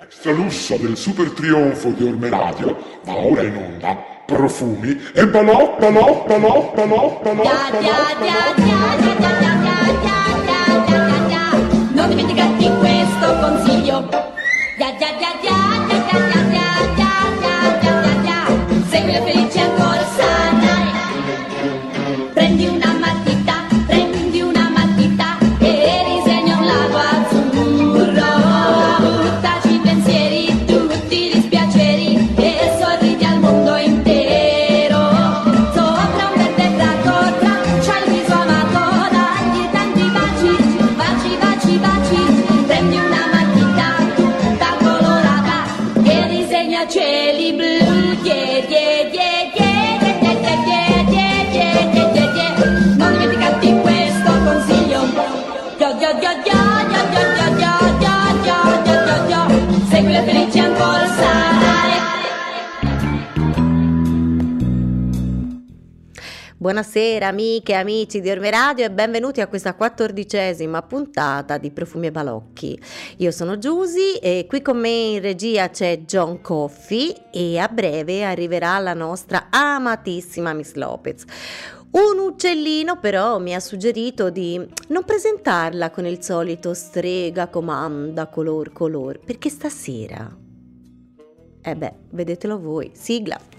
Extra lusso del super trionfo di Orme Radio va ora in onda profumi e balò, balò, balò, balò, balò, Ya, balò, ya, balò. ya, ya, ya, ya, Buonasera amiche e amici di Orme Radio e benvenuti a questa quattordicesima puntata di Profumi e Balocchi. Io sono Giusy e qui con me in regia c'è John Coffey e a breve arriverà la nostra amatissima Miss Lopez. Un uccellino però mi ha suggerito di non presentarla con il solito strega, comanda, color, color, perché stasera... Eh beh, vedetelo voi, sigla.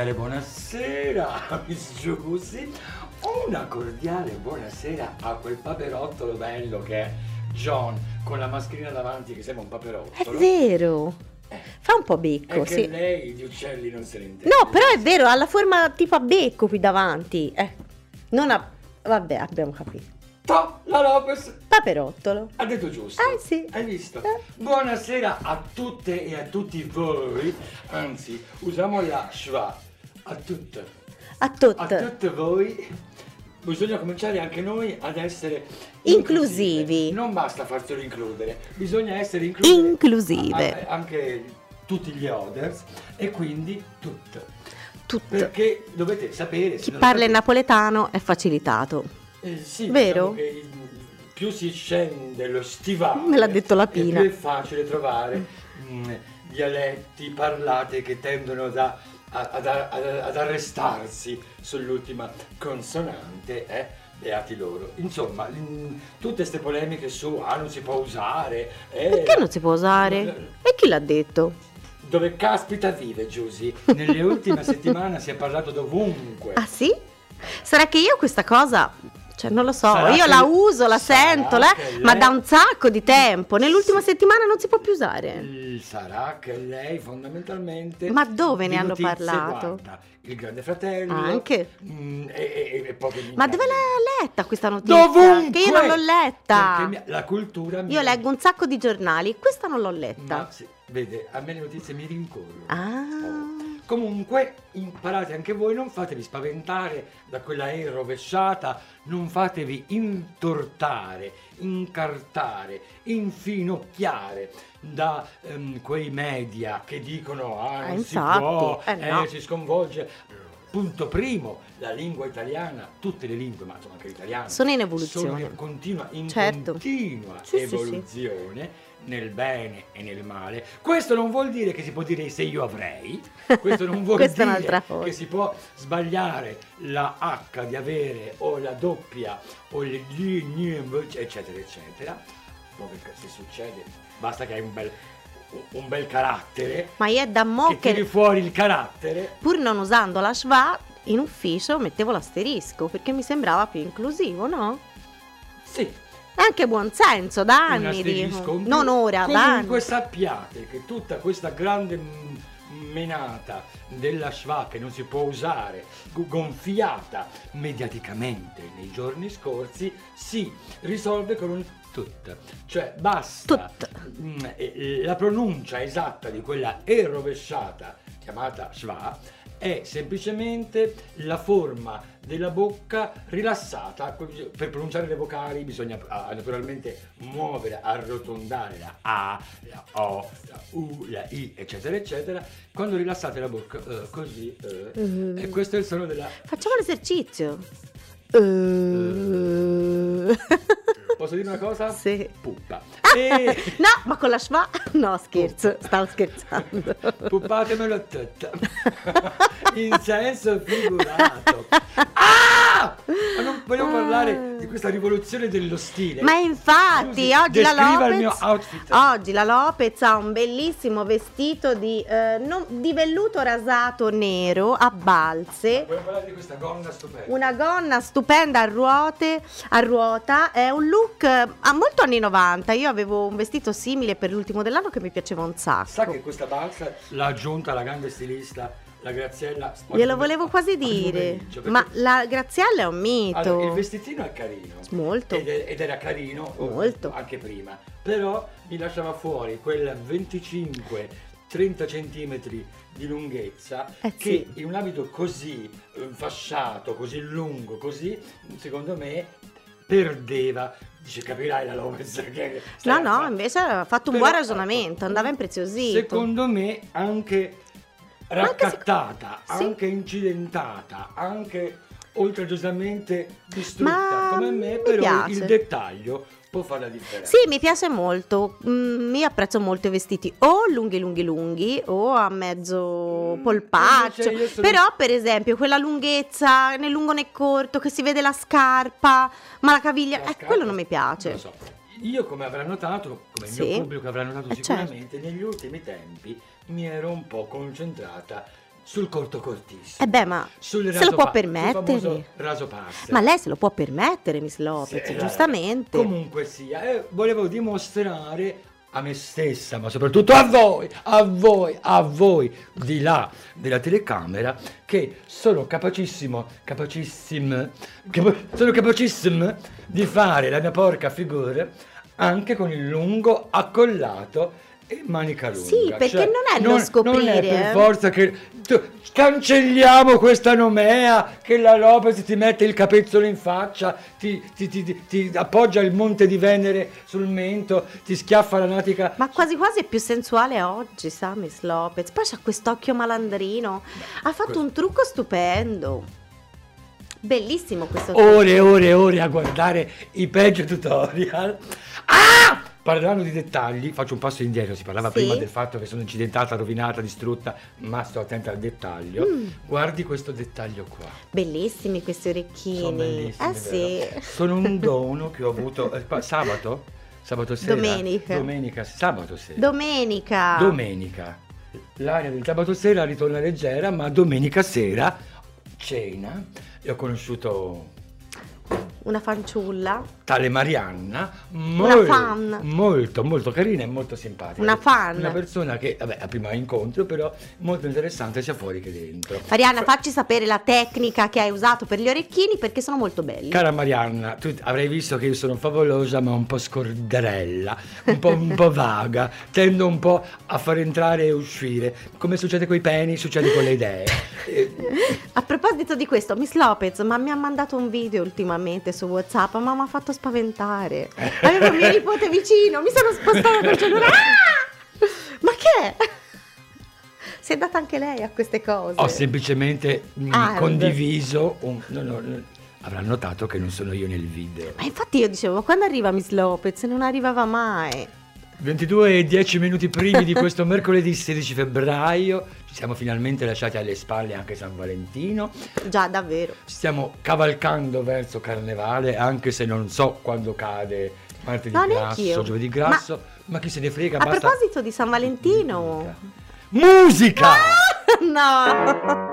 Cordiale buonasera Miss Giusy, una cordiale buonasera a quel paperottolo bello che è John con la mascherina davanti che sembra un È paperottolo. vero. Fa un po' becco, che sì. lei di uccelli non se ne intende. No, però è vero, ha la forma tipo a becco qui davanti. Eh, non ha... Vabbè, abbiamo capito. To, la Lopez Paperottolo. ha detto giusto. Eh, sì. Hai visto? Eh. Buonasera a tutte e a tutti voi. Anzi, usiamo la schwa. A tutte. A A tutto. tutte voi bisogna cominciare anche noi ad essere Inclusivi. Non basta farselo includere, bisogna essere inclusivi. Inclusive. a- a- anche tutti gli others e quindi tutto. Tutto. Perché dovete sapere Chi parla sapete- napoletano è facilitato. eh, sì, Vero? diciamo che il- più si scende lo stivale Me l'ha detto la Pina. più è facile trovare mm, dialetti parlati che tendono da- a- ad, ad- ad arrestarsi sull'ultima consonante eh? beati loro insomma mm, tutte queste polemiche su ah non si può usare eh, Perché non si può usare? E chi l'ha detto? dove caspita vive Giusy nelle ultime settimane si è parlato dovunque Ah sì? Sarà che io questa cosa... Cioè, non lo so, Sarà io che- la uso, la sarà sento, la- che ma lei- da un sacco di tempo. Nell'ultima Sì. settimana non si può più usare. Sarà che lei fondamentalmente. Ma dove ne hanno parlato? guarda il Grande Fratello. Anche? mm, e, e, e poche Ma dove l'ha letta questa notizia? Dovunque! Che io non l'ho letta. Perché mi- la cultura mi Io leggo un sacco di giornali, questa non l'ho letta. Ma sì, vede, a me le notizie mi rincorrono. Ah. Oh. Comunque, imparate anche voi, non fatevi spaventare da quella E rovesciata, non fatevi intortare, incartare, infinocchiare da ehm, quei media che dicono ah, Eh, non si infatti, può, eh, no. si sconvolge. punto primo, la lingua italiana, tutte le lingue, ma insomma anche l'italiano, Sono in evoluzione. sono in continua, in Certo. continua Sì, sì, sì. Nel bene e nel male. Questo non vuol dire che si può dire se io avrei, questo non vuol dire che si può sbagliare la H di avere o la doppia o le G, eccetera, eccetera. Poi che se succede, basta che hai un bel, un bel carattere, Ma io è da mo che tiri che, fuori il carattere. pur non usando la schwa, in ufficio mettevo l'asterisco perché mi sembrava più inclusivo, no? Sì, anche buon senso, da anni dico. Non ora, da Comunque sappiate che tutta questa grande menata della schwa che non si può usare, gonfiata mediaticamente nei giorni scorsi, si risolve con un tut. Cioè basta Tut. la pronuncia esatta di quella E rovesciata chiamata schwa è semplicemente la forma della bocca rilassata. Per pronunciare le vocali bisogna ah, naturalmente muovere, arrotondare la A, la O, la U, la I, eccetera, eccetera. Quando rilassate la bocca, eh, così, eh, Mhm. e questo è il suono della... Facciamo l'esercizio. Eh. Posso dire una cosa? Sì. Puppa. Ah, E... No, ma con la schwa? No, scherzo, stavo scherzando. Puppatemelo tutto. In senso figurato. Ah! Ma non vogliamo parlare di questa rivoluzione dello stile. Ma infatti, Scusi, oggi la Lopez. Oggi la Lopez ha un bellissimo vestito di, eh, non- di velluto rasato nero a balze. Vogliamo parlare di questa gonna stupenda. Una gonna stupenda a ruote, a ruota, è un look eh, a molto anni 90. Io avevo un vestito simile per l'ultimo dell'anno che mi piaceva un sacco. Sa che questa balsa l'ha aggiunta la grande stilista, la Graziella. Glielo volevo quasi dire. perché- Ma la Graziella è un mito. Allora, il vestitino è carino. Molto. Ed, è- ed era carino oh, Molto. anche prima. Però mi lasciava fuori quel 25-30 centimetri di lunghezza Eh, che sì. in un abito così eh, fasciato, così lungo, così, secondo me perdeva. Dice, capirai la Lopez che No, no, fare?" invece ha fatto un Però, buon ragionamento, andava impreziosito. Secondo me anche raccattata, Anche se- sì. anche incidentata, anche oltraggiosamente distrutta Ma come me, mi però piace. il dettaglio può fare la differenza. Sì, mi piace molto. Mm, io apprezzo molto i vestiti o lunghi lunghi lunghi o a mezzo Mm, polpaccio. sono- Però, per esempio, quella lunghezza né lungo né corto, che si vede la scarpa, ma la caviglia, La eh, scarpa- quello non mi piace. Lo so. Io, come avrà notato, come il Sì. mio pubblico avrà notato Eh, certo. sicuramente, negli ultimi tempi mi ero un po' concentrata sul corto cortissimo. Eh beh, ma sul se lo può pa- permettere. raso. Ma lei se lo può permettere, Miss Lopez, Sì, giustamente. Comunque sia, eh, volevo dimostrare a me stessa, ma soprattutto a voi, a voi, a voi di là della telecamera, che sono capacissimo, capacissimo, capa- sono capacissimo di fare la mia porca figura anche con il lungo accollato e manica lunga. Sì, perché Cioè, non è lo Non è scoprire, per eh. forza che tu- cancelliamo questa nomea che la Lopez ti mette il capezzolo in faccia, ti, ti- ti- ti- appoggia il monte di Venere sul mento, ti schiaffa la natica. Ma quasi quasi è più sensuale oggi, sa Miss Lopez. Poi c'ha quest'occhio malandrino. Ha fatto questo- un trucco stupendo. Bellissimo questo ore e ore e ore a guardare i peggio tutorial. Ah! Parlando di dettagli, faccio un passo indietro, si parlava Sì. prima del fatto che sono incidentata, rovinata, distrutta, ma sto attenta al dettaglio. Mm. Guardi questo dettaglio qua. Bellissimi questi orecchini. Sono bellissimi, eh sì. Sono un dono che ho avuto eh, sabato? Sabato sera? Domenica. Domenica, sabato sera. Domenica. Domenica. L'aria del sabato sera ritorna leggera, ma domenica sera, cena, e ho conosciuto Una fanciulla. tale Marianna, molto, fan. molto, molto carina e molto simpatica. Una fan. Una persona che, vabbè, a primo incontro, però molto interessante sia fuori che dentro. Marianna, facci sapere la tecnica che hai usato per gli orecchini perché sono molto belli. Cara Marianna, tu avrai visto che io sono favolosa ma un po' scorderella, un po', un po' vaga, tendo un po' a far entrare e uscire. Come succede con i peni, succede con le idee. Eh, A proposito di questo, Miss Lopez, ma mi ha mandato un video ultimamente su WhatsApp, ma mi ha fatto spaventare. Avevo mio nipote vicino, mi sono spostata col cellulare. Ah! Ma che si è data anche lei a queste cose. Ho semplicemente mm, Ah, condiviso un... no, no, no, avranno notato che non sono io nel video. Ma infatti io dicevo, ma quando arriva Miss Lopez? Non arrivava mai. 22 e 10 minuti primi di questo mercoledì 16 febbraio, ci siamo finalmente lasciati alle spalle anche San Valentino, Già, davvero. ci stiamo cavalcando verso Carnevale, anche se non so quando cade martedì No, grasso, giovedì grasso, ma, chi se ne frega, A basta... proposito di San Valentino. Musica! no!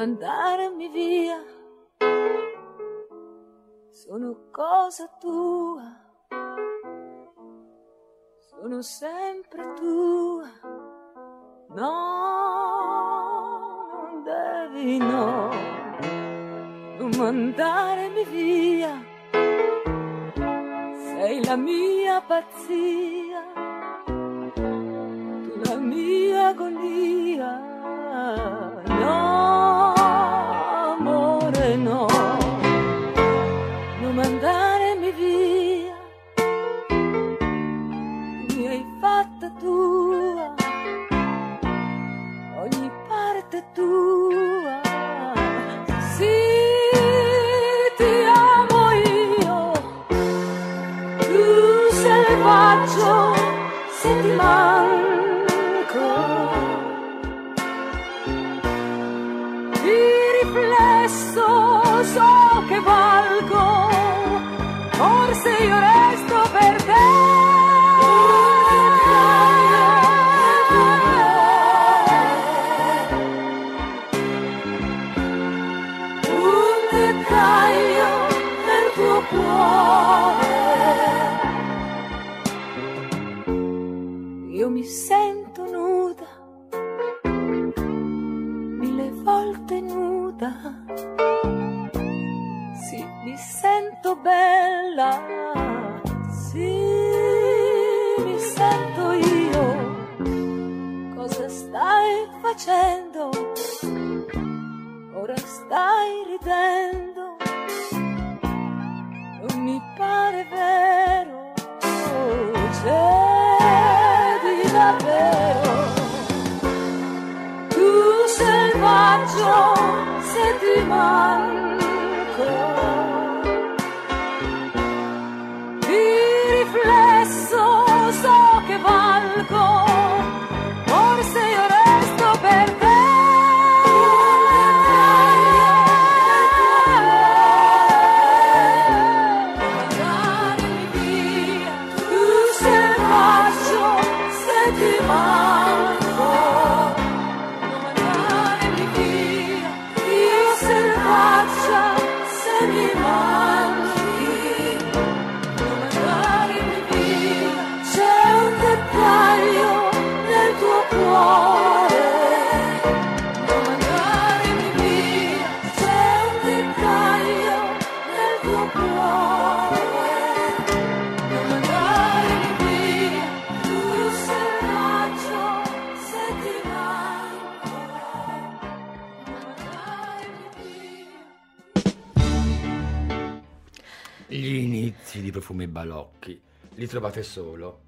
Mandarmi via, sono cosa tua, sono sempre tua, no, non devi no, non mandarmi via, sei la mia pazzia, tu la mia agonia. Nuda. Sì, mi sento bella. Sì, mi sento io. Cosa stai facendo? Ora stai ridendo. Se trovate solo.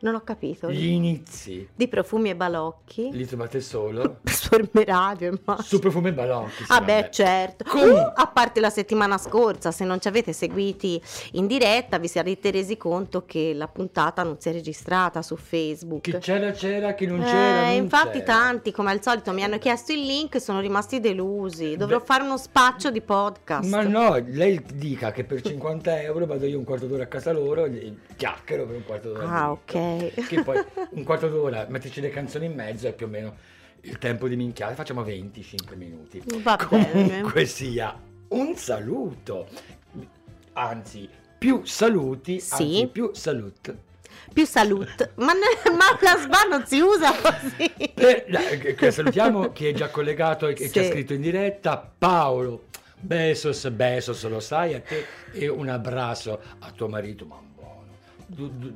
Non ho capito. Gli inizi Di profumi e balocchi. li trovate solo Su Orme Radio, immagino. su Profumi e Balocchi. Ah beh certo, Uh, a parte la settimana scorsa, se non ci avete seguiti in diretta vi sarete resi conto che la puntata non si è registrata su Facebook. Chi c'era c'era, chi non c'era Eh, non infatti c'era. tanti come al solito mi hanno chiesto il link e sono rimasti delusi. Dovrò Beh. fare uno spaccio di podcast. Ma no, lei dica che per 50 euro vado io un quarto d'ora a casa loro e chiacchiero per un quarto d'ora. Ah, ok. Che poi un quarto d'ora, metterci le canzoni in mezzo è più o meno il tempo di minchiare, facciamo 25 minuti. Va bene. Comunque sia, un saluto. Anzi, più saluti, Sì. anzi più salut. Più salute. Ma, ma la SBA non si usa così. Che salutiamo chi è già collegato e che ci ha Sì. scritto in diretta, Paolo. Besos, besos, lo sai, a te e un abbraccio a tuo marito, ma buono. Du- du-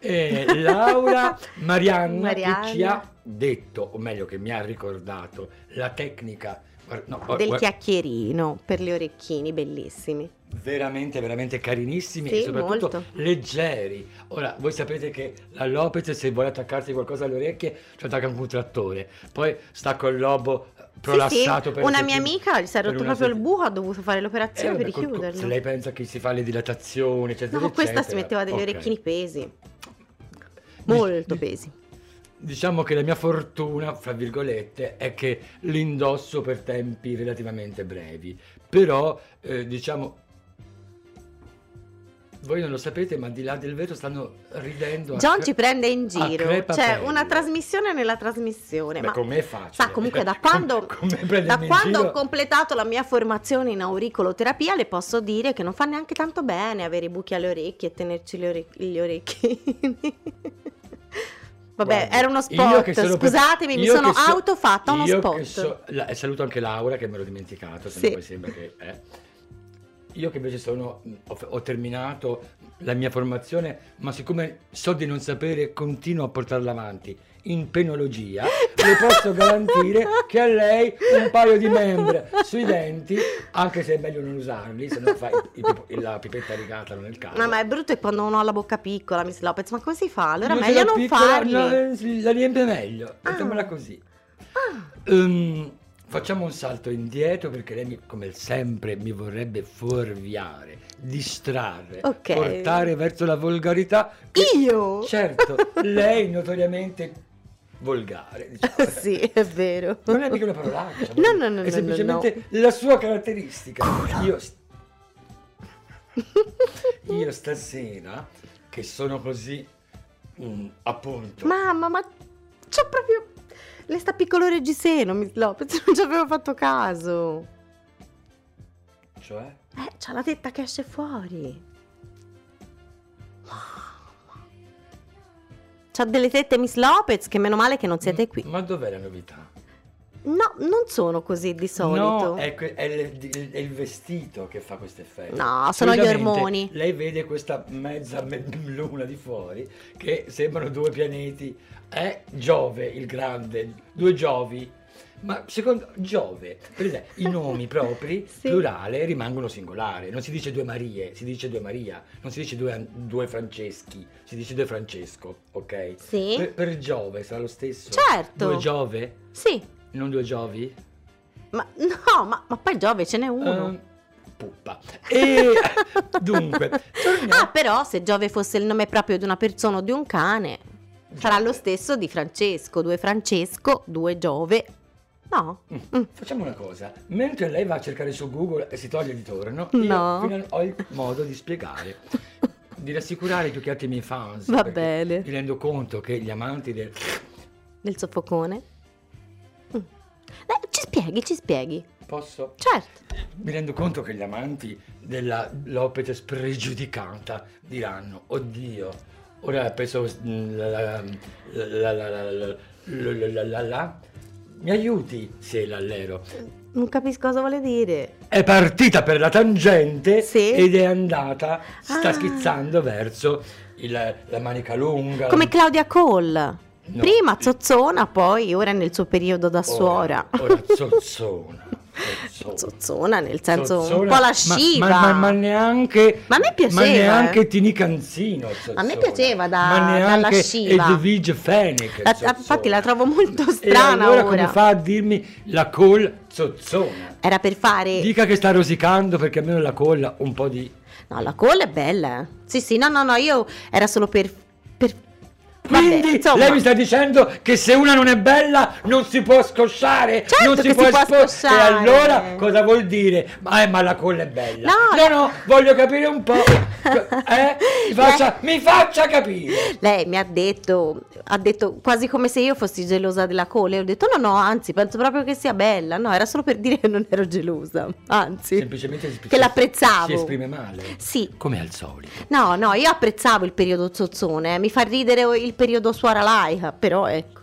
eh, e Laura Marianna, Marianna. che ci ha detto, o meglio che mi ha ricordato, la tecnica no, del guarda- chiacchierino per gli orecchini, bellissimi. veramente veramente carinissimi Sì, e soprattutto molto. leggeri ora voi sapete che la Lopez se vuole attaccarsi qualcosa alle orecchie ci attacca un trattore poi sta col lobo eh, prolassato sì, per sì. Una mia amica gli si è rotto proprio il buco, ha dovuto fare l'operazione Eh, per richiuderlo. se lei pensa che si fa le dilatazioni eccetera No, questa si eccetera, metteva degli ok. orecchini pesi. Molto pesi. Diciamo che la mia fortuna, fra virgolette, è che l'indosso per tempi relativamente brevi. Però, eh, diciamo, voi non lo sapete, ma di là del vetro stanno ridendo. John cre- ci prende in giro. C'è una trasmissione nella trasmissione. Beh, ma con me è facile. Sa, comunque da quando, da quando ho completato la mia formazione in auricoloterapia le posso dire che non fa neanche tanto bene avere i buchi alle orecchie e tenerci le ore- gli orecchini. Vabbè, Guarda, era uno spot. Scusatemi, mi sono so- autofatta uno spot. so- la- saluto anche Laura che me l'ho dimenticato, se Sì. poi sembra che... eh. Io che invece sono, ho, ho terminato la mia formazione, ma siccome so di non sapere, continuo a portarla avanti in penologia, le posso garantire che a lei un paio di membra sui denti, anche se è meglio non usarli, se no il- la pipetta rigata nel caso. No, ma è brutto è quando uno ha la bocca piccola, Miss Lopez. Ma come si fa? Allora Io meglio non piccola, farli. no, eh, la riempie meglio, mettiamola così. Ehm, facciamo un salto indietro perché lei, mi- come sempre, mi vorrebbe fuorviare, distrarre, Ok. portare verso la volgarità. Io? Certo, lei notoriamente volgare. diciamo. sì, è vero. Non è mica una parolaccia, No, no, no, è no, semplicemente la sua caratteristica. Io, io stasera, che sono così, mm, appunto, Mamma, ma c'ho proprio. Le sta piccolo reggiseno, Miss Lopez. Non ci avevo fatto caso. cioè, Eh, c'ha la tetta che esce fuori. C'ha delle tette Miss Lopez, che meno male che non siete qui. ma dov'è la novità? No, non sono così di solito. No, è, è il, è il vestito che fa questo effetto. No, sono gli ormoni. Lei vede questa mezza me- luna di fuori che sembrano due pianeti. È Giove il grande, due Giovi. Ma secondo Giove, per esempio, i nomi propri, Sì. plurale, rimangono singolari. Non si dice due Marie, si dice due Maria, non si dice due, due Franceschi, si dice due Francesco, ok? Sì. Per, per Giove sarà lo stesso? Certo. Due Giove? Sì, Non due Giovi? ma no, ma, ma poi Giove ce n'è uno. Ehm, puppa. E dunque, torniamo. Ah, però se Giove fosse il nome proprio di una persona o di un cane, sarà Giove. lo stesso di Francesco. Due Francesco, due Giove. No. Mm. Facciamo una cosa, mentre lei va a cercare su Google e si toglie di torno, io No. fino- ho il modo di spiegare, di rassicurare più che altro i miei fans. Va bene. Mi rendo conto che gli amanti del... Del soffocone. Mm. Eh, ci spieghi, ci spieghi. Posso? Certo. Mi rendo conto che gli amanti della Lopez spregiudicata diranno, oddio, ora penso... mm, la, la, la, la, la, la, la, la, la, la. Mi aiuti, sì, l'allero. Non capisco cosa vuole dire. È partita per la tangente Sì. ed è andata, sta Ah. schizzando verso il- la manica lunga. Come Claudia Cole. No. Prima zozzona, poi ora nel suo periodo da Ora- suora. Ora, zozzona. zozzona. Zozzona, nel senso un Zozzona, po' ma- lasciva. Ma, ma- ma neanche. Ma a me piaceva, Ma neanche eh. Tini Canzino. Zozzona. A me piaceva da- Ma da neanche lasciva. Edwige Fenech. La- infatti la trovo molto E strana allora ora. come fa a dirmi la col zozzona? Era per fare... Dica che sta rosicando perché almeno la colla un po' di. No, la colla è bella. eh. Sì, sì, no, no, no, io era solo per... per... Vabbè, Quindi insomma, lei mi sta dicendo che se una non è bella non si può scosciare, Certo non si può si può scosciare. E allora cosa vuol dire? Ma, eh, ma la colla è bella. No, no, no, voglio capire un po'. Eh? Mi, faccia, mi faccia capire. Lei mi ha detto, ha detto quasi come se io fossi gelosa della colla. E ho detto no, no, anzi, penso proprio che sia bella. No, era solo per dire che non ero gelosa. Anzi, Semplicemente si- che l'apprezzavo. Si esprime male. Sì. Come al solito. No, no, io apprezzavo il periodo zozzone. Mi fa ridere il periodo suora laica, però ecco.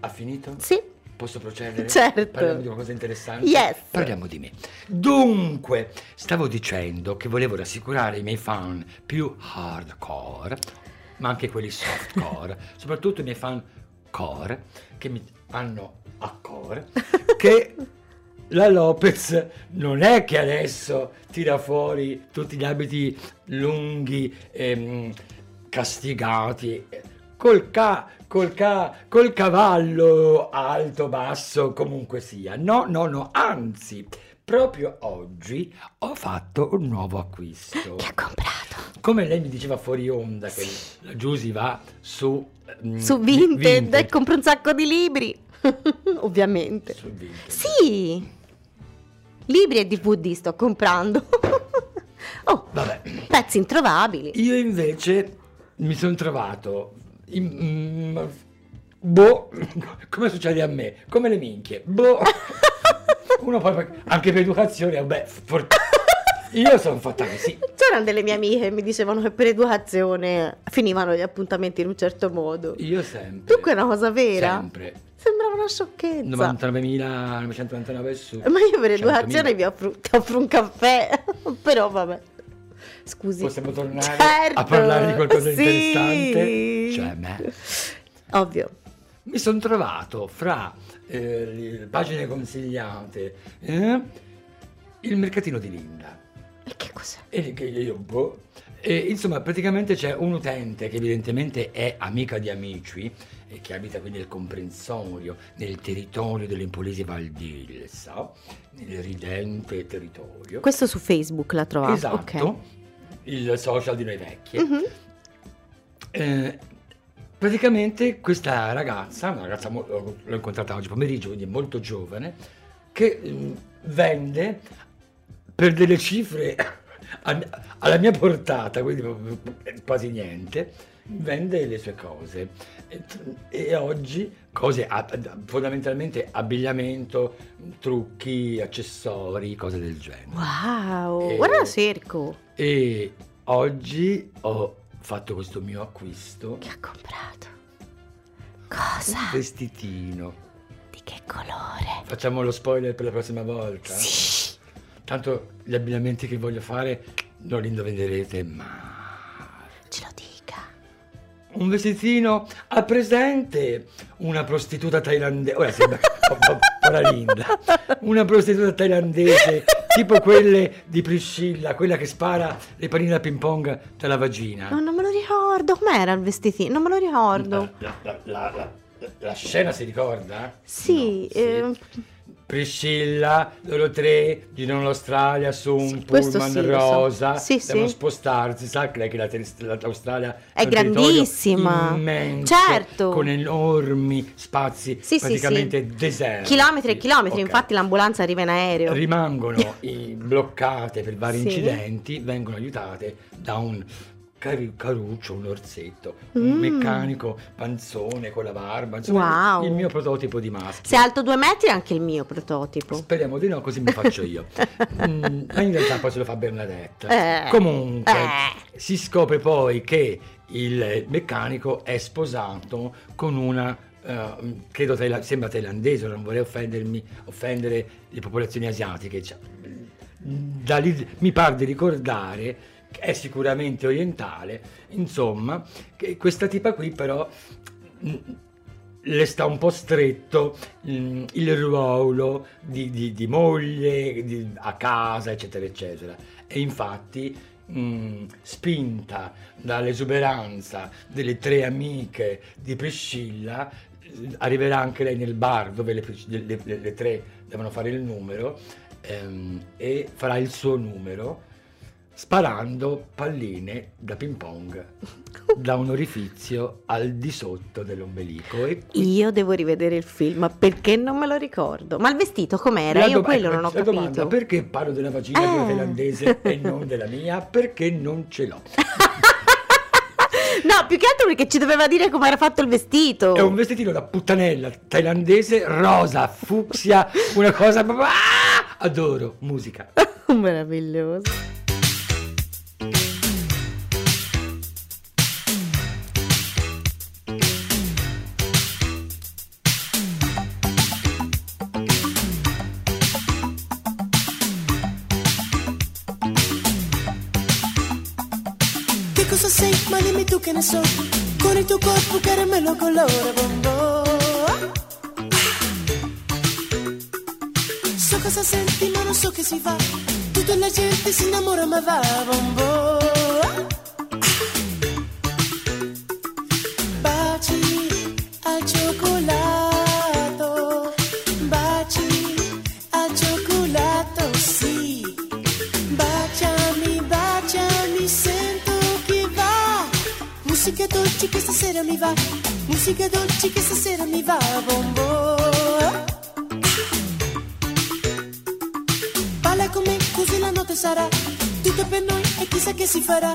Ha finito? Sì. Posso procedere? Certo. Parliamo di una cosa interessante? Yes. Parliamo di me. Dunque, stavo dicendo che volevo rassicurare i miei fan più hardcore, ma anche quelli softcore, soprattutto i miei fan core, che mi hanno a core, che la Lopez non è che adesso tira fuori tutti gli abiti lunghi, ehm, castigati, col, ca- col, ca- col cavallo alto, basso, comunque sia. No, no, no, anzi, proprio oggi ho fatto un nuovo acquisto. Che ha comprato? Come lei mi diceva fuori onda che la Giusy va su... mm, Su Vi- Vinted, e compra un sacco di libri. Ovviamente. Su Vinted. Sì. Libri e DVD sto comprando. oh, Vabbè. pezzi introvabili. Io invece mi sono trovato in- mm, boh, come succede a me, come le minchie, boh. Uno poi anche per educazione, vabbè, for- io sono fatta così. C'erano delle mie amiche che mi dicevano che per educazione finivano gli appuntamenti in un certo modo. Io sempre. Dunque è una cosa vera. Sempre. Sembrava una sciocchezza. 99.999 su. Ma io per 100.000. educazione vi offro, ti offro un caffè. Però vabbè. Scusi. Possiamo tornare Certo, a parlare di qualcosa di sì. interessante? Cioè me. Ovvio. Mi sono trovato fra eh, le pagine consigliate eh, il mercatino di Linda. E che cos'è? E che io, boh. E, insomma, praticamente c'è un utente che evidentemente è amica di amici e che abita qui nel comprensorio, nel territorio dell'Empolese Valdilsa, nel ridente territorio. Questo su Facebook l'ha trovato. esatto, Ok. Il social di noi vecchie. Mhm. Eh, praticamente questa ragazza, una ragazza mo- l'ho incontrata oggi pomeriggio, quindi molto giovane, che mm, vende per delle cifre a- alla mia portata, quindi quasi niente, vende le sue cose. E, e oggi cose fondamentalmente abbigliamento, trucchi, accessori, cose del genere. Wow, Eh, guarda il cerco. E oggi ho fatto questo mio acquisto, Che ha comprato? un Cosa? vestitino. Di che colore? Facciamo lo spoiler per la prossima volta? Sì. Tanto gli abbinamenti che voglio fare non li indovinerete mai. Un vestitino a presente una prostituta thailandese. Ora sembra un po' la linda. Una prostituta thailandese, tipo quelle di Priscilla, quella che spara le palline da ping pong dalla vagina. No, non me lo ricordo. Com'era il vestitino? Non me lo ricordo. La, la- la- la- la scena si ricorda? Sì, No, eh, Priscilla, loro tre girano l'Australia su un questo pullman sì, rosa, Sì, devono sì. spostarsi, sa che che la- l'Australia È grandissima. immenso, Certo. con enormi spazi Sì, sì, praticamente sì. deserti. chilometri e chilometri. Ok. Infatti l'ambulanza arriva in aereo. rimangono bloccate per vari Sì. incidenti, vengono aiutate da un cari- caruccio, un orsetto, un Mm. meccanico panzone con la barba, insomma Wow. il mio prototipo di maschio. Se alto due metri anche il mio prototipo. Speriamo di no, così mi faccio io. Mm, ma in realtà poi se lo fa Bernadette. Eh, Comunque, eh. si scopre poi che il meccanico è sposato con una. eh, credo taila- sembra thailandese, non vorrei offendermi, offendere le popolazioni asiatiche. cioè, da lì mi pare di ricordare è sicuramente orientale, insomma, che questa tipa qui però mm, le sta un po' stretto mm, il ruolo di, di- di moglie di- a casa, eccetera, eccetera. E infatti, mm, spinta dall'esuberanza delle tre amiche di Priscilla, arriverà anche lei nel bar dove le, le- le- le tre devono fare il numero ehm, e farà il suo numero sparando palline da ping pong da un orifizio al di sotto dell'ombelico e Io devo rivedere il film, ma perché non me lo ricordo? Ma il vestito com'era? Io quello non ho la domanda, capito. perché parlo della vagina di una Eh. thailandese e non della mia? Perché non ce l'ho. No, più che altro perché ci doveva dire come era fatto il vestito. È un vestitino da puttanella thailandese, rosa, fucsia, una cosa... Ah! Adoro, musica. Meraviglioso. Con il tuo corpo caramello colore bombò. So cosa senti ma non so che si fa. Tutta la gente si innamora ma va bombo. Musica dolce che stasera mi va, bombo. Balla con me così la notte sarà Tutto per noi e chissà che si farà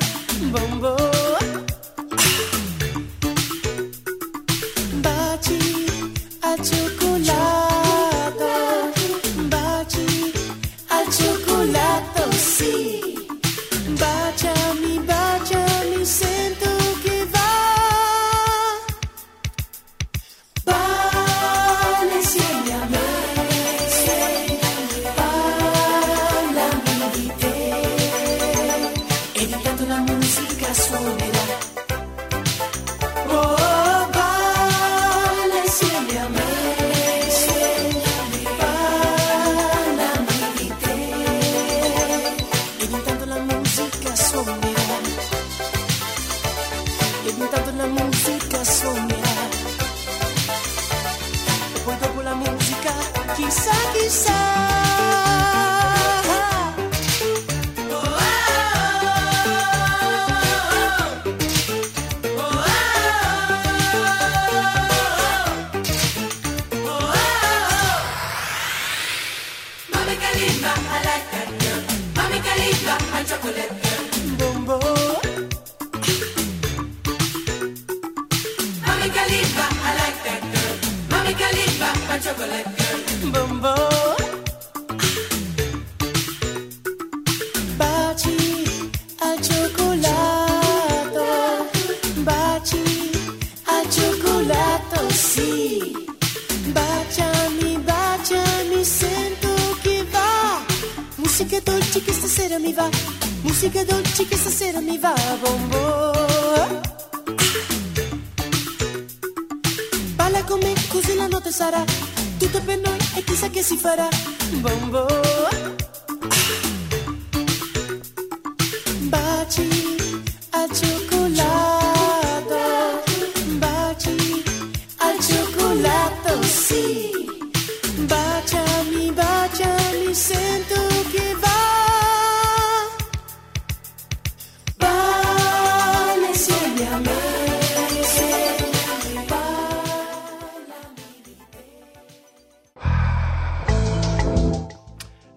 baciami, sento che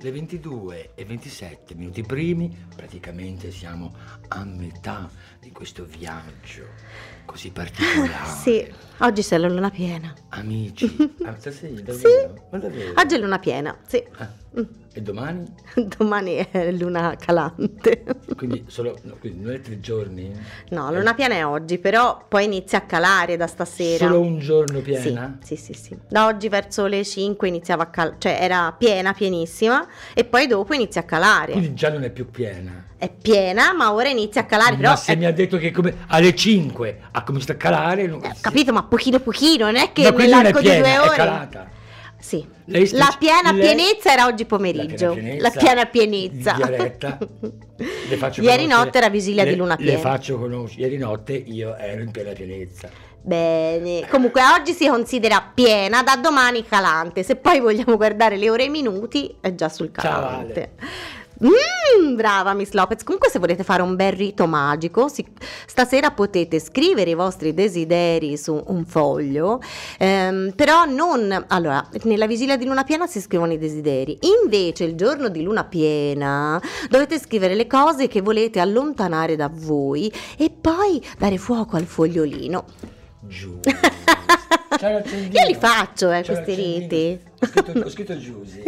Le 22 e 27 minuti primi, praticamente siamo a metà di questo viaggio così particolare. Sì, oggi c'è la luna piena. Amici, ah, stasera, davvero? Ma davvero? Oggi è luna piena, sì. Ah, e domani? Domani è luna calante. Quindi solo, no, quindi non è tre giorni? No, luna piena è oggi, però poi inizia a calare da stasera. Solo un giorno Sì, piena? sì, sì, sì. Da oggi verso le 5 iniziava a calare, cioè era piena, pienissima, e poi dopo inizia a calare. Quindi già non è più piena. È piena, ma ora inizia a calare, però... Ma se è- mi ha detto che come alle 5 ha cominciato a calare, non eh, ho capito, ma pochino pochino, non è che è nell'arco di due è ore... calata. Sì. Sta- La piena lei- pienezza era oggi pomeriggio. La piena pienezza. in dialetta. Le faccio Ieri notte era vigilia le- di luna Le piena. faccio conoscere. Ieri notte io ero in piena pienezza. Bene, comunque oggi si considera piena, da domani calante. Se poi vogliamo guardare le ore e i minuti, è già sul Ciao, calante. Mm, brava Miss Lopez. Comunque, se volete fare un bel rito magico, si- stasera potete scrivere i vostri desideri su un foglio. ehm, però non allora, nella vigilia di luna piena si scrivono i desideri. Invece, il giorno di luna piena dovete scrivere le cose che volete allontanare da voi e poi dare fuoco al fogliolino. Giù. Io li faccio, eh, questi riti. Ho scritto, ho scritto Giusy.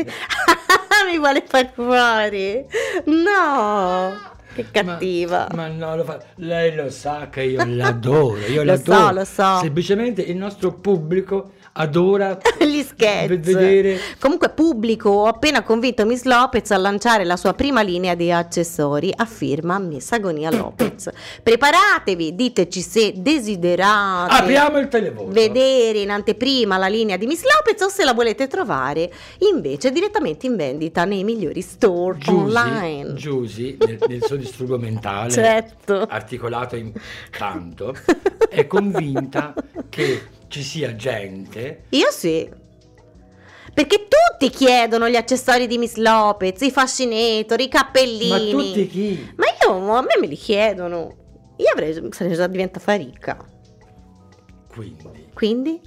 Mi vuole far fuori? No! Che cattiva. Ma, ma no, lo fa- lei lo sa che io l'adoro, io Lo so, l'adoro. lo so. Semplicemente il nostro pubblico adora Gli scherzi. ve- vedere Comunque pubblico, ho appena convinto Miss Lopez a lanciare la sua prima linea di accessori a firma Miss Agonia Lopez. Preparatevi, diteci se desiderate Apriamo il televoto. vedere in anteprima la linea di Miss Lopez o se la volete trovare invece direttamente in vendita nei migliori store online. Giusy, Giusy, nel, nel suo disturbo mentale Certo. articolato in tanto, è convinta che ci sia gente Io sì. Perché tutti chiedono gli accessori di Miss Lopez, i fascinator, i cappellini. Ma tutti chi? Ma io, a me me li chiedono. Io avrei, sarei già diventata ricca. Quindi Quindi?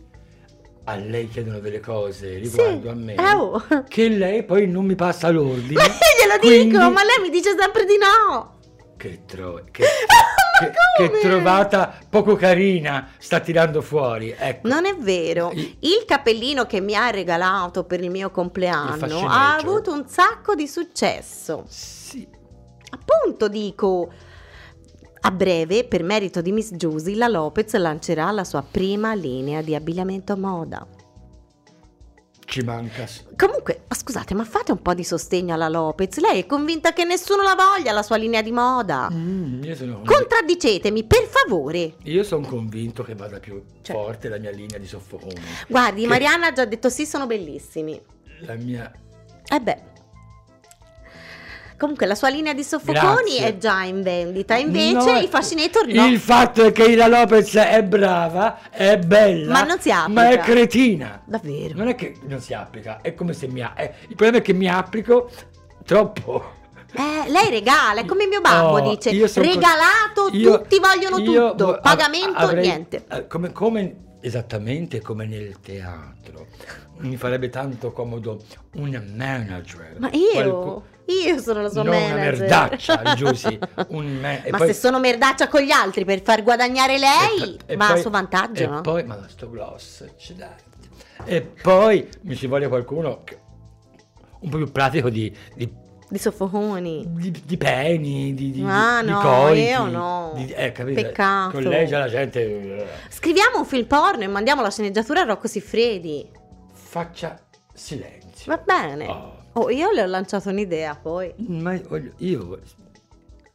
A lei chiedono delle cose Sì. riguardo a me Eh, oh. che lei poi non mi passa l'ordine. Ma glielo Quindi- dico, ma lei mi dice sempre di no. Che, tro- che, che- che trovata poco carina sta tirando fuori. Ecco. Non è vero. Il cappellino che mi ha regalato per il mio compleanno ha avuto un sacco di successo. Sì. Appunto dico, a breve, per merito di Miss Giusy, la Lopez lancerà la sua prima linea di abbigliamento moda. Ci manca. Comunque, ma scusate, ma fate un po' di sostegno alla Lopez. Lei è convinta che nessuno la voglia la sua linea di moda. Mm, io sono Contraddicetemi, per favore. Io sono convinto che vada più Cioè- forte la mia linea di soffocone. Guardi, Che- Marianna ha già detto sì, sono bellissimi. La mia. Eh beh. Comunque la sua linea di soffoconi Grazie. è già in vendita, invece No, i fascinator no. Il fatto è che la Lopez è brava, è bella. Ma non si applica. Ma è cretina. Davvero. Non è che non si applica, è come se mi. a- è- il problema è che mi applico troppo. Eh, lei regala, è come mio babbo Oh, dice, regalato, io- tutti vogliono io tutto, pagamento av- avrei- niente. eh, Come, come- esattamente come nel teatro. Mi farebbe tanto comodo un manager. Ma io, qualcu- io sono la sua non manager. una merdaccia, Giusy, un me- e Ma poi- se sono merdaccia con gli altri per far guadagnare lei, e va poi- a suo vantaggio, e no? poi, ma sto gloss, accidenti. E poi mi ci vuole qualcuno che- un po' più pratico di, di, Di soffoconi. di, di peni, di, di, Ah, di no, coiti, io no. di- eh? Peccato. Con lei già la gente eh, Scriviamo un film porno e mandiamo la sceneggiatura a Rocco Siffredi. faccia silenzio. Va bene. Oh. Oh, io le ho lanciato un'idea poi. Ma io.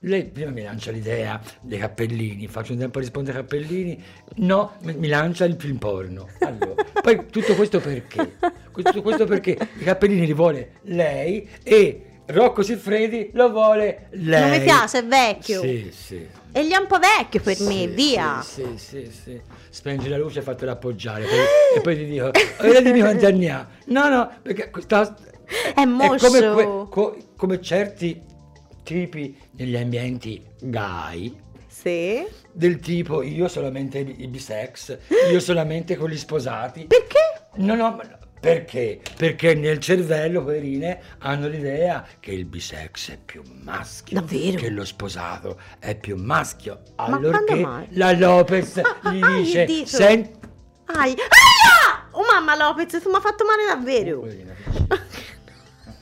Lei prima mi lancia l'idea dei cappellini, faccio un tempo a rispondere ai cappellini, no, mi lancia il film porno. Allora, poi tutto questo perché? Tutto questo perché i cappellini li vuole lei e Rocco Siffredi lo vuole lei. Non mi piace, è vecchio. Sì, sì. E gli è un po' vecchio per me, Sì, via. Sì, sì, sì. Spengi la luce e fatelo appoggiare. Poi, e poi ti dico, vedetemi quanti anni ha. No, no, perché questa... È moscio. come, que- co- come certi tipi negli ambienti gay, Sì. del tipo io solamente i bisex, io solamente con gli sposati. Perché? No, no, ma perché? Perché nel cervello, poverine, hanno l'idea che il bisex è più maschio. Davvero? Che lo sposato è più maschio. Ma Allorché quando mai? la Lopez Ah, gli ah, ah, dice, dito. senti... Ai. Aia! Oh mamma Lopez, tu mi hai fatto male davvero. Poverina,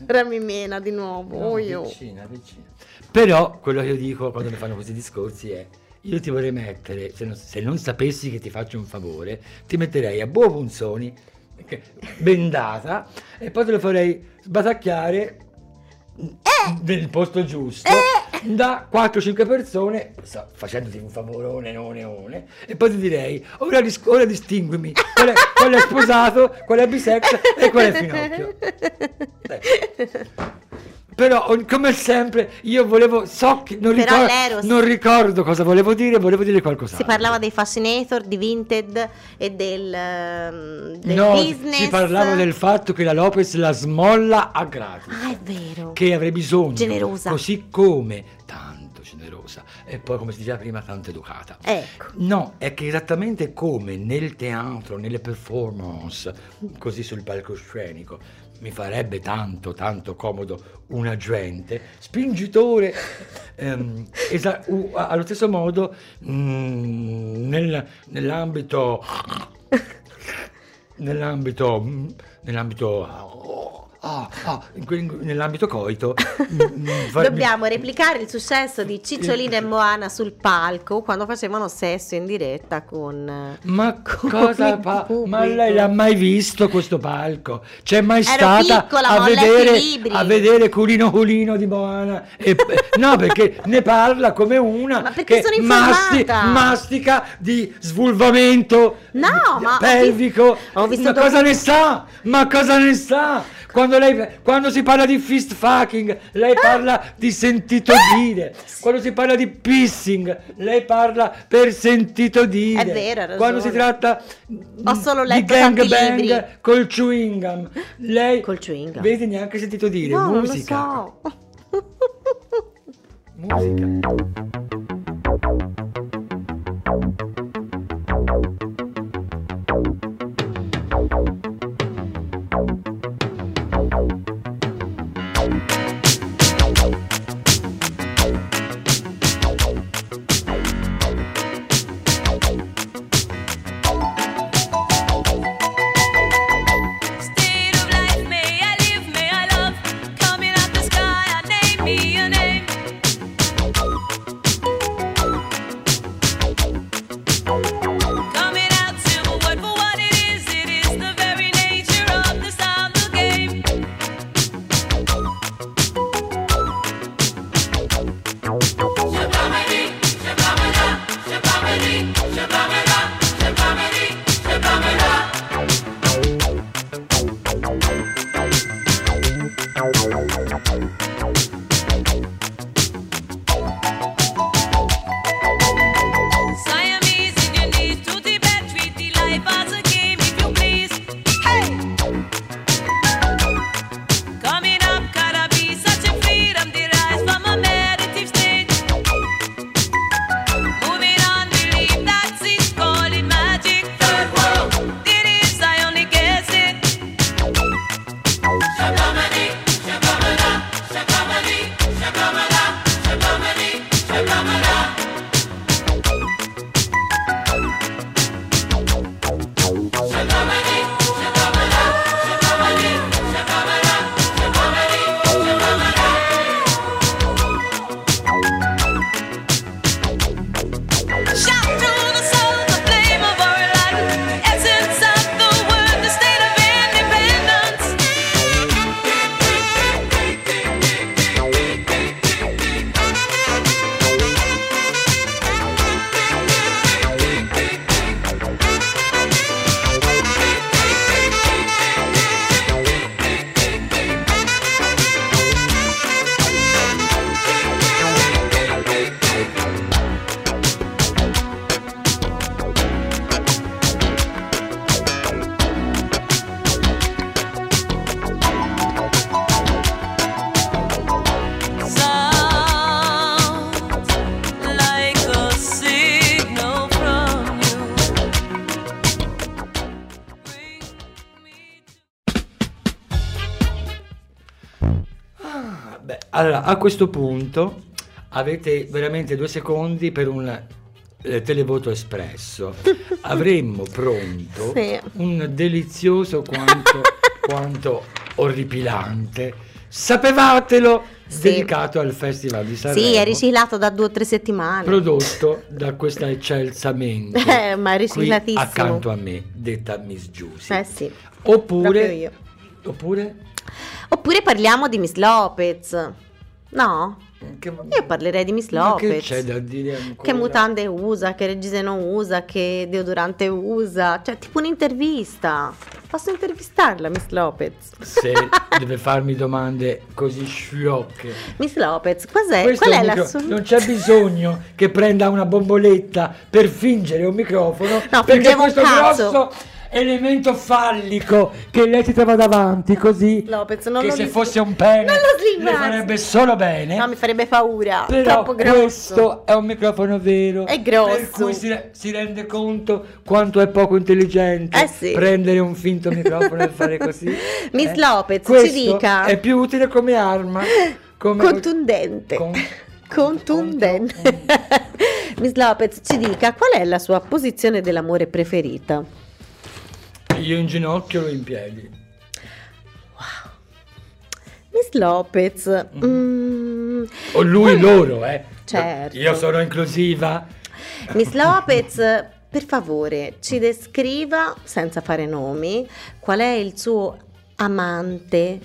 vicina. Rami mena di nuovo. No, oh, io. vicina, vicina. Però quello che io dico quando mi fanno questi discorsi è io ti vorrei mettere, se non, se non sapessi che ti faccio un favore, ti metterei a Buo Punzoni, bendata, e poi te lo farei sbatacchiare nel posto giusto da 4-5 persone, sa- facendoti un favorone, one, one, e poi ti direi, ora, dis- ora distinguimi, qual è, qual è sposato, qual è bisex e qual è finocchio. Ecco. Però come sempre io volevo, so che non, ricor- l'Eros- non ricordo cosa volevo dire, volevo dire qualcos'altro. Si parlava dei fascinator, di Vinted e del, ehm, del no, business. si parlava del fatto che la Lopez la smolla a gratis. Ah, è vero. che avrei bisogno. Generosa. Così come tanto generosa e poi come si diceva prima tanto educata. Ecco. No, è che esattamente come nel teatro, nelle performance, così sul palcoscenico, mi farebbe tanto, tanto comodo un agente, spingitore, ehm, esa- u- allo stesso modo mm, nel- nell'ambito, nell'ambito, mm, nell'ambito ah, ah, nell'ambito coito. mm, mm, fa- Dobbiamo replicare il successo di Cicciolina e Moana sul palco quando facevano sesso in diretta con... Ma cosa pubblico. Ma lei l'ha mai visto questo palco? C'è mai Ero stata piccola, a vedere, a vedere culino culino di Moana? E- no, perché ne parla come una Ma perché che sono masti- mastica di svulvamento No, ma ho pelvico. vis- ho visto ma cosa ne sa? Ma cosa ne sa? Quando, lei, quando si parla di fist fucking, lei parla di sentito dire. Quando si parla di pissing, lei parla per sentito dire. È vero. Quando si tratta Ho solo di letto tanti gangbang col chewing gum, lei Col chewing gum. vedi neanche sentito dire. No, musica. non lo so. Musica. Allora, a questo punto avete veramente due secondi per un eh, televoto espresso. Avremmo pronto Sì. un delizioso quanto, quanto orripilante. Sapevatelo Sì. dedicato al Festival di Sanremo. Sì, è riciclato da due o tre settimane. prodotto da questa eccelsa mente Eh, ma è riciclatissimo. accanto a me, detta Miss Giusy. Eh sì. Oppure. Oppure Oppure parliamo di Miss Lopez. No? che, Io parlerei di Miss ma che Lopez. c'è da dire ancora? Che mutande usa, che reggiseno usa, che deodorante usa. Cioè, tipo un'intervista. Posso intervistarla, Miss Lopez? Se deve farmi domande così sciocche. Miss Lopez, cos'è? Questo qual è è la sua... Non c'è bisogno che prenda una bomboletta per fingere un microfono, No, perché questo grosso elemento fallico che lei ti trova davanti così, Lopez, non che lo se li- fosse un pene Non lo le farebbe solo bene. No, mi farebbe paura. Però Troppo grosso. questo è un microfono vero. È grosso. Per cui si, re- si rende conto quanto è poco intelligente Eh sì. prendere un finto microfono e fare così. Miss eh. Lopez, ci Questo dica. È più utile come arma. Come Contundente. Con- Contundente. Miss Lopez, ci dica qual è la sua posizione dell'amore preferita? Io in ginocchio o in piedi. Lopez. mm, O lui loro, eh. Certo. Io sono inclusiva. Miss Lopez, per favore, ci descriva, senza fare nomi, qual è il suo amante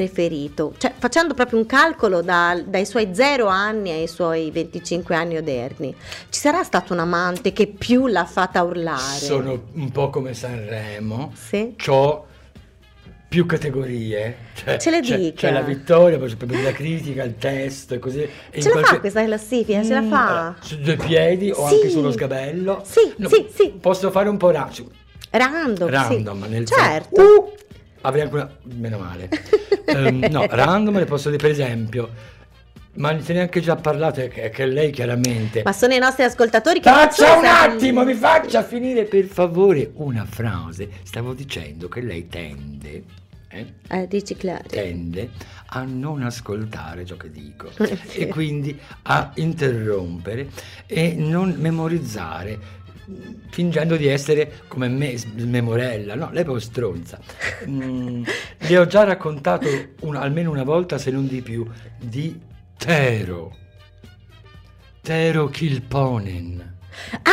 preferito. Cioè, facendo proprio un calcolo da- dai suoi 0 anni ai suoi 25 anni odierni. Ci sarà stato un amante che più l'ha fatta urlare? Sono un po' come Sanremo. Sì? C'ho più categorie. Cioè, Ce le c'è, dica. C'è la vittoria, poi c'è proprio la critica, il test e così. E Ce la fa qualche- questa classifica? Ce la Mm, fa? allora, Su due piedi o Sì. anche sullo sgabello? Sì, sì, sì. Posso fare un po' ra- su- Random, random, sì. nel certo. senso- Uh, avrei anche una... meno male. Ehm, no, random le posso dire per esempio, ma ne è anche già parlato, è che, lei chiaramente... Ma sono i nostri ascoltatori che Taccia non un attimo, mi faccia finire per favore una frase. Stavo dicendo che lei tende, eh, a riciclare. tende a non ascoltare ciò che dico e quindi a interrompere e non memorizzare fingendo di essere come me, smemorella, no, lei è proprio stronza. Mm, le ho già raccontato un- almeno una volta, se non di più, di Tero. Tero Kilponen. Ah,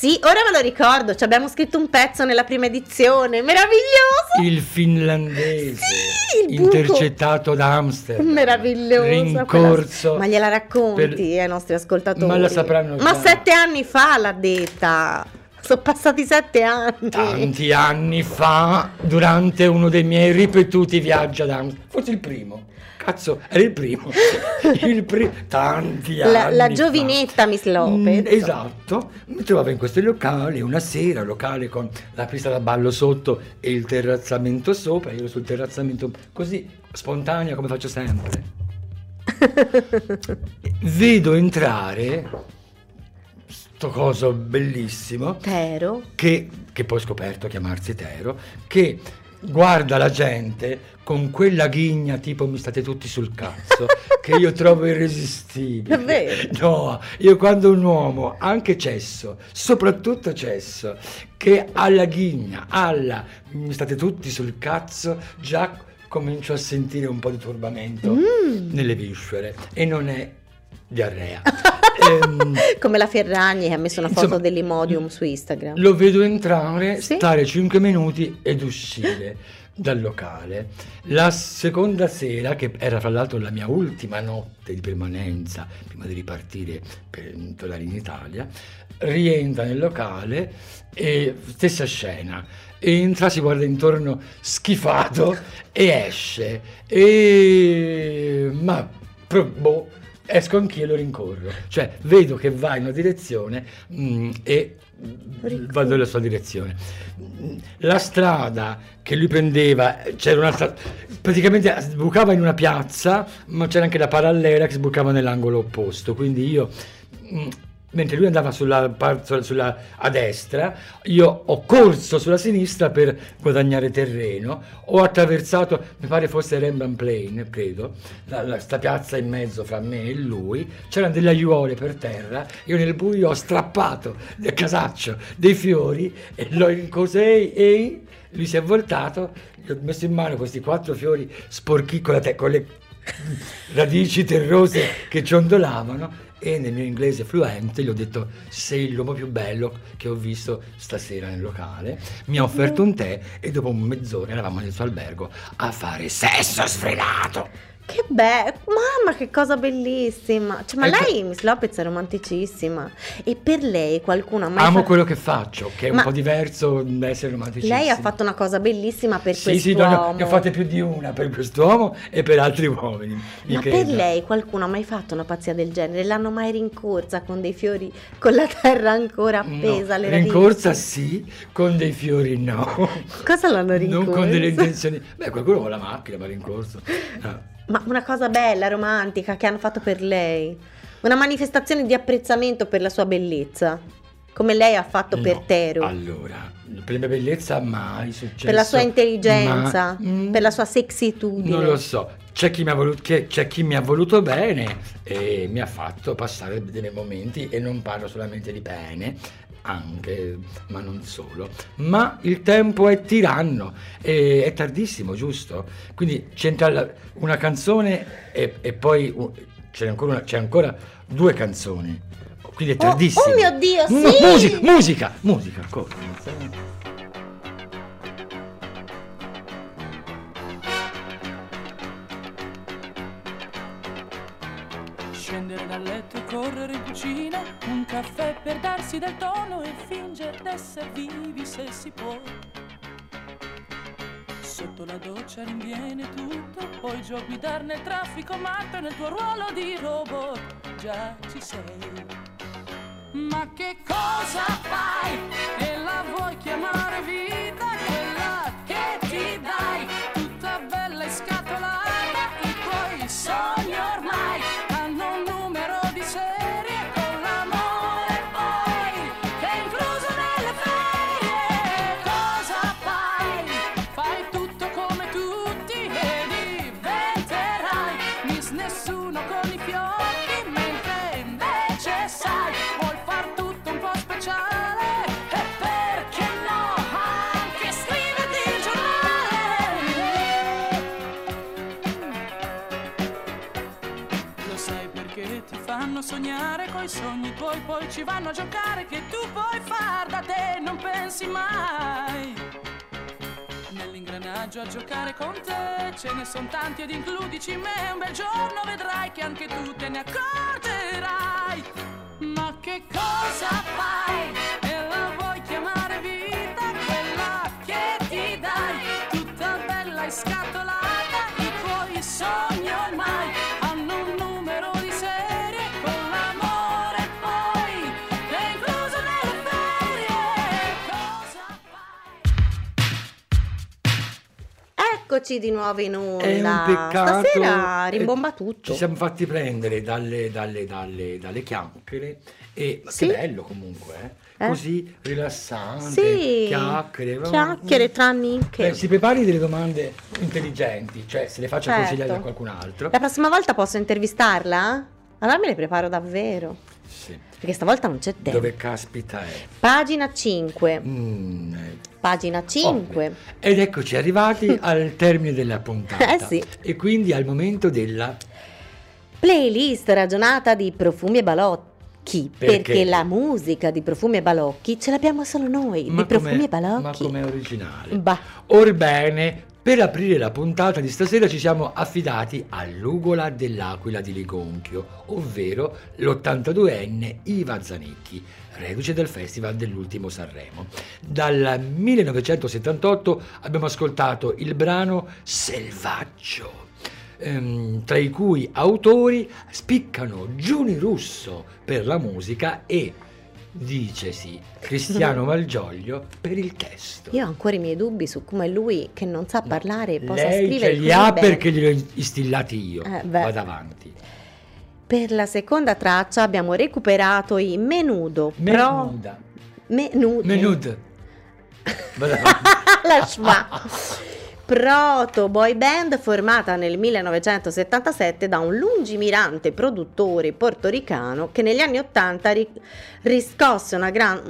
sì, ora me lo ricordo. Ci abbiamo scritto un pezzo nella prima edizione. Meraviglioso! Il finlandese Sì, il intercettato da Amsterdam. Meraviglioso. Rincorso. quella- Ma gliela racconti per- ai nostri ascoltatori? Ma la sapranno Ma già. sette anni fa l'ha detta. Sono passati sette anni. Tanti anni fa, durante uno dei miei ripetuti viaggi ad Amsterdam, forse il primo. Cazzo, era il primo. Il pri- tanti anni. La, la fa. giovinetta Miss Lopez. Mm, esatto, mi trovavo in questo locale una sera, locale con la pista da ballo sotto e il terrazzamento sopra, io ero sul terrazzamento così spontanea come faccio sempre. Vedo entrare sto coso bellissimo Tero. che, che poi ho scoperto chiamarsi Tero, che guarda la gente con quella ghigna tipo mi state tutti sul cazzo, che io trovo irresistibile. Davvero? No, io quando un uomo, anche cesso, soprattutto cesso, che ha la ghigna, alla mi state tutti sul cazzo, già comincio a sentire un po' di turbamento Mm. nelle viscere e non è diarrea. Ehm, Come la Ferragni che ha messo una foto Insomma, dell'Imodium su Instagram. lo vedo entrare, Sì. stare 5 minuti ed uscire dal locale. La seconda sera, che era fra l'altro la mia ultima notte di permanenza prima di ripartire per tornare in Italia, rientra nel locale e stessa scena. Entra, si guarda intorno schifato e esce. E ma pro- boh, esco anch'io e lo rincorro. Cioè, vedo che va in una direzione mm, e Rincorro. vado nella sua direzione. La strada che lui prendeva, c'era un'altra, praticamente sbucava in una piazza, ma c'era anche la parallela che sbucava nell'angolo opposto. Quindi io, mm, mentre lui andava sulla, sulla- a destra, io ho corso sulla sinistra per guadagnare terreno, ho attraversato, mi pare fosse Rembrandt Plain, credo, la, la- sta piazza in mezzo fra me e lui, c'erano delle aiuole per terra, io nel buio ho strappato del casaccio dei fiori e l'ho rincorso, ehi, ehi, lui si è voltato, gli ho messo in mano questi quattro fiori sporchi con, te- con le radici terrose che ciondolavano e nel mio inglese fluente gli ho detto sei l'uomo più bello che ho visto stasera nel locale. Mi ha offerto un tè e dopo mezz'ora eravamo nel suo albergo a fare sesso sfrenato Che bello, mamma che cosa bellissima. Cioè, ma Ecco. lei, Miss Lopez, è romanticissima. E per lei qualcuno ha mai amo fa- quello che faccio che è un Ma- po' diverso da essere romanticissimo Lei ha fatto una cosa bellissima per sì sì quest'uomo. no, no, ne ho fatte più di una per quest'uomo e per altri uomini mi Ma per creda. lei qualcuno ha mai fatto una pazzia del genere? L'hanno mai rincorsa con dei fiori, con la terra ancora appesa alle no, radici? rincorsa sì con dei fiori no Cosa l'hanno rincorsa? Non con delle intenzioni. Beh, qualcuno con la macchina ha rincorso. Ah. Ma una cosa bella, romantica, che hanno fatto per lei. Una manifestazione di apprezzamento per la sua bellezza. Come lei ha fatto per No, Tero. Allora, per la mia bellezza mai successo. per la sua intelligenza. ma- mm, per la sua sexitudine. Non lo so. C'è chi, mi ha voluto, c'è chi mi ha voluto bene e mi ha fatto passare dei momenti e non parlo solamente di pene, anche, ma non solo. Ma il tempo è tiranno, e- è tardissimo, giusto? Quindi c'entra una canzone e, e poi c'è, ancora una- c'è ancora due canzoni. Quindi è Oh, tardissimo. oh mio Dio, No, sì! musica, musica, musica, ancora. Correre in cucina, un caffè per darsi del tono e fingere d'essere vivi se si può. Sotto la doccia rinviene tutto, poi giù a guidare nel traffico matto e nel tuo ruolo di robot già ci sei. Ma che cosa fai? E la vuoi chiamare vita? Coi sogni tuoi, poi ci vanno a giocare che tu puoi far da te, non pensi mai. Nell'ingranaggio a giocare con te ce ne sono tanti ed includici me. Un bel giorno vedrai che anche tu te ne accorgerai. Ma che cosa fai? Eccoci di nuovo in onda. È un peccato. Stasera rimbomba tutto. Ci siamo fatti prendere dalle, dalle, dalle, dalle chiacchiere e Sì. che bello comunque, eh? Eh? così rilassante, Sì, chiacchiere. chiacchiere tra nicche. Beh, si prepari delle domande intelligenti, cioè se le faccia Certo. consigliare da qualcun altro. La prossima volta posso intervistarla? Allora me le preparo davvero. Sì. Perché stavolta non c'è tempo. Dove caspita è? Pagina 5. Mm, eh, Pagina 5. ovvio. Ed eccoci arrivati al termine della puntata. Eh sì. E quindi al momento della Playlist ragionata di profumi e balocchi. Perché? Perché? la musica di profumi e balocchi ce l'abbiamo solo noi. di profumi e balocchi. Ma com'è originale. Bah. Orbene, per aprire la puntata di stasera ci siamo affidati all'ugola dell'Aquila di Ligonchio, ovvero l'82enne Iva Zanicchi, reduce del Festival dell'ultimo Sanremo. Dal 1978 abbiamo ascoltato il brano Selvaggio. ehm, tra i cui autori spiccano Giuni Russo per la musica e, dicesi, Cristiano Malgioglio per il testo. Io ho ancora i miei dubbi su come lui, che non sa parlare, possa Lei scrivere ce li ha bene. perché glieli ho instillati io. Eh. Vado avanti. Per la seconda traccia abbiamo recuperato i Menudo. Pro... Menuda. Menudo. Menud. Vado avanti. la schwa. Proto boy band formata nel 1977 da un lungimirante produttore portoricano che negli anni 80 ri- riscosse una gran-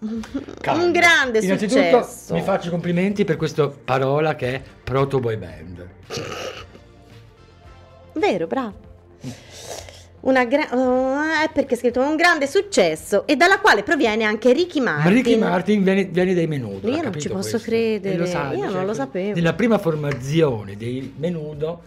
un grande Innanzitutto successo. mi faccio i complimenti per questa parola che è proto boy band. Vero, bravo. Una gra- oh, è perché è scritto un grande successo e dalla quale proviene anche Ricky Martin. Ma Ricky Martin viene, viene dai Menudo. Io non ci posso questo? credere, sai, io non lo sapevo. Nella prima formazione dei Menudo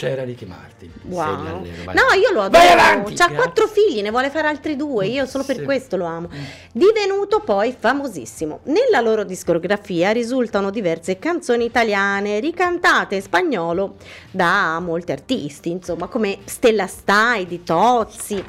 c'era Ricky Martin. Wow. Vai. No, io lo Vai adoro. avanti! C'ha quattro figli, ne vuole fare altri due. Io solo per Sì. questo lo amo. Mm. Divenuto poi famosissimo. Nella loro discografia risultano diverse canzoni italiane ricantate in spagnolo da molti artisti, insomma, come Stella Stai di Tozzi.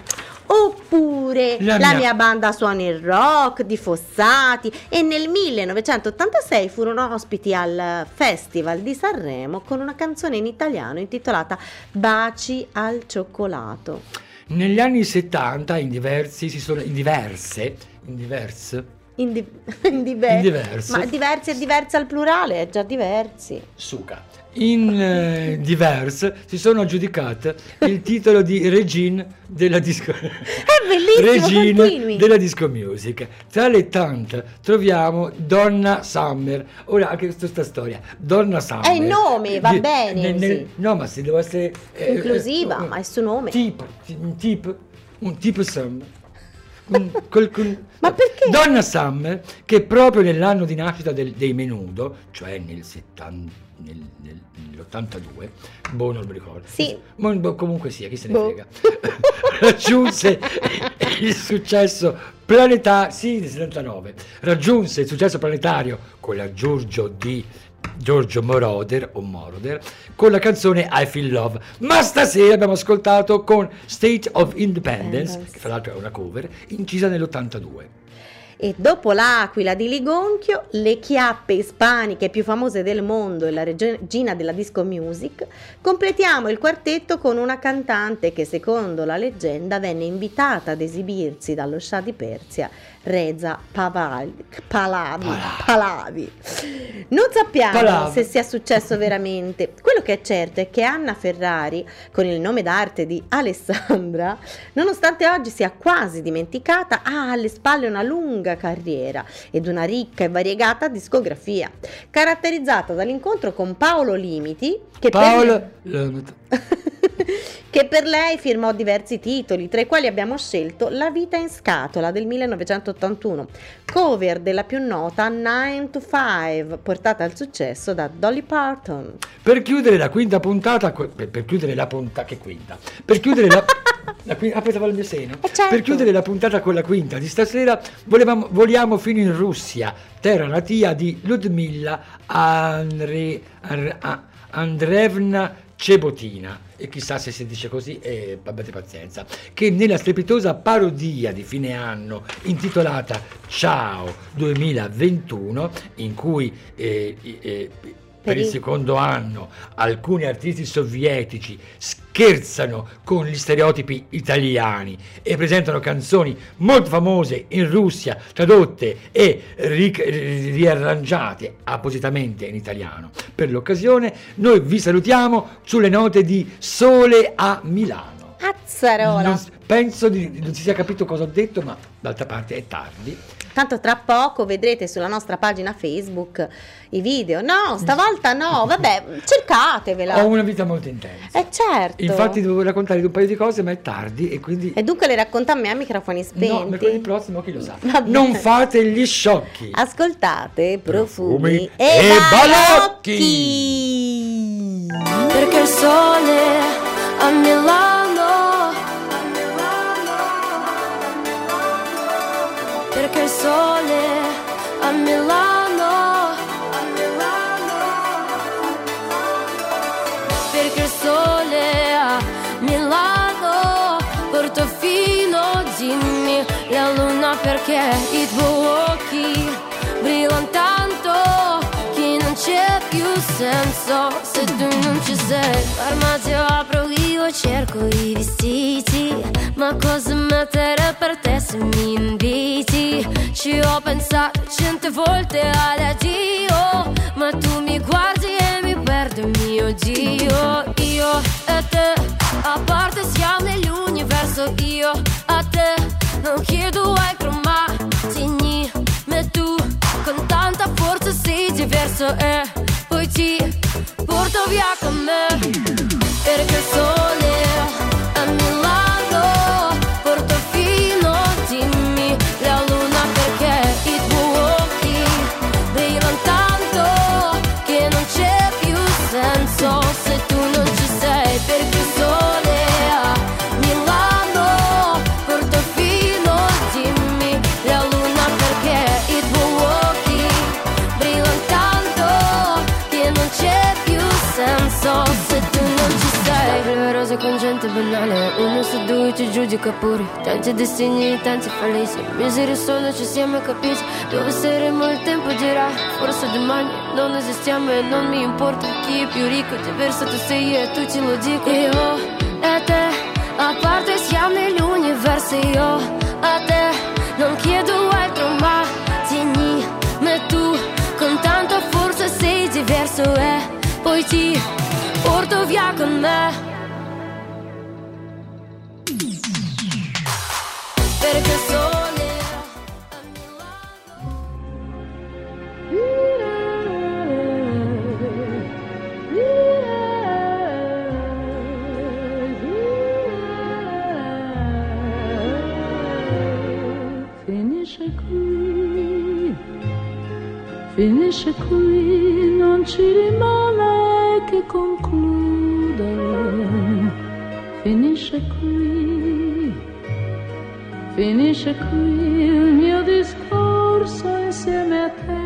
Oppure La la, mia- mia... banda suona il rock di Fossati e nel 1986 furono ospiti al Festival di Sanremo con una canzone in italiano intitolata Baci al cioccolato. Negli anni 70 in diversi si sono in diverse in diverse In, di- in diver- In diverse. Ma diversi e diversi al plurale, è già diversi. Suca. In eh, diverse si sono aggiudicate il titolo di Regine della disco È bellissimo, Regine della disco music. Tra le tante troviamo Donna Summer. Ora anche questa sta storia. Donna Summer. È il nome, va Di- bene, nel- nel- no, ma se devo essere eh, Inclusiva, eh, ma è il suo nome. Tipo, un tipo, un tipo Summer. Un- col- con- Ma perché? Donna Summer, che proprio nell'anno di nascita del- dei Menudo, cioè nel 70 nel- nel- nell'82, boh non mi ricordo. Sì. Ma boh, comunque sia, chi se ne Boh. frega. Raggiunse il successo planetario, sì, nel 79, raggiunse il successo planetario con la Giorgio di Giorgio Moroder o Moroder con la canzone I Feel Love. Ma stasera abbiamo ascoltato con State of Independence, che fra l'altro è una cover, incisa nell'82. E dopo l'Aquila di Ligonchio, le chiappe ispaniche più famose del mondo e la regina della disco music, completiamo il quartetto con una cantante che secondo la leggenda venne invitata ad esibirsi dallo Shah di Persia, Reza Pahlavi. Pahlavi. Pahlavi. Non sappiamo Pahlavi. se sia successo veramente. Quello che è certo è che Anna Ferrari, con il nome d'arte di Alessandra, nonostante oggi sia quasi dimenticata, ha alle spalle una lunga carriera ed una ricca e variegata discografia, caratterizzata dall'incontro con Paolo Limiti, che Paolo per, che per lei firmò diversi titoli, tra i quali abbiamo scelto La vita in scatola del 1981, cover della più nota 9 to 5, portata al successo da Dolly Parton. Per chiudere la quinta puntata, per, per chiudere la puntata, che quinta? Per chiudere la, la quinta, ah, pensavo al mio seno. Eh, certo. Per chiudere la puntata con la quinta di stasera, volevamo, voliamo fino in Russia, terra natia di Ludmilla Andre, Ar- A- Andreevna Cebotina. E chissà se si dice così, e abbiate pazienza. Che nella strepitosa parodia di fine anno intitolata Ciao 2021, in cui eh, eh, per il secondo anno alcuni artisti sovietici scherzano con gli stereotipi italiani e presentano canzoni molto famose in Russia tradotte e ri- riarrangiate appositamente in italiano. Per l'occasione noi vi salutiamo sulle note di Sole a Milano. Azzarola! Non penso di non si sia capito cosa ho detto, ma d'altra parte è tardi. Tanto tra poco vedrete sulla nostra pagina Facebook i video. No, stavolta no, vabbè, cercatevela. Ho una vita molto intensa. Eh certo. Infatti devo raccontare di un paio di cose, ma è tardi e quindi E dunque le racconta a me a microfoni spenti. No, mercoledì prossimo chi lo sa. Non fate gli sciocchi. Ascoltate profumi, Profumi e balocchi. Perché il sole a Milano il sole a Milano. Perché il sole a Milano Portofino dimmi la luna perché i tuoi senso se tu non ci sei. L'armadio apro io, cerco i vestiti, ma cosa mettere per te se mi inviti? Ci ho pensato cento volte all'addio, ma tu mi guardi e mi perdo mio Dio. Io e te, a parte siamo nell'universo, io a te non chiedo altro ma segni me tu con tanta forza sei diverso e poi ti porto via con me perché il sole a Milano Portofino dimmi la luna perché i tuoi occhi brillano tanto che non c'è più senso se tu non ci sei perché rose con gente banale. Uno su due ci giudica pure. Tanti destini, tanti falliti Miseri sono, ci siamo capiti. Dove saremo il tempo dirà Forse domani non esistiamo e non mi importa Chi è più ricco, diverso tu sei e tutti lo dico. Io e te A parte siamo nell'universo. Io a te Non chiedo altro ma Tieni me tu. Con tanta forza sei diverso e poi ti porto via con me. Finisce qui, non ci rimane che concludere. Finisce qui, finisce qui il mio discorso insieme a te.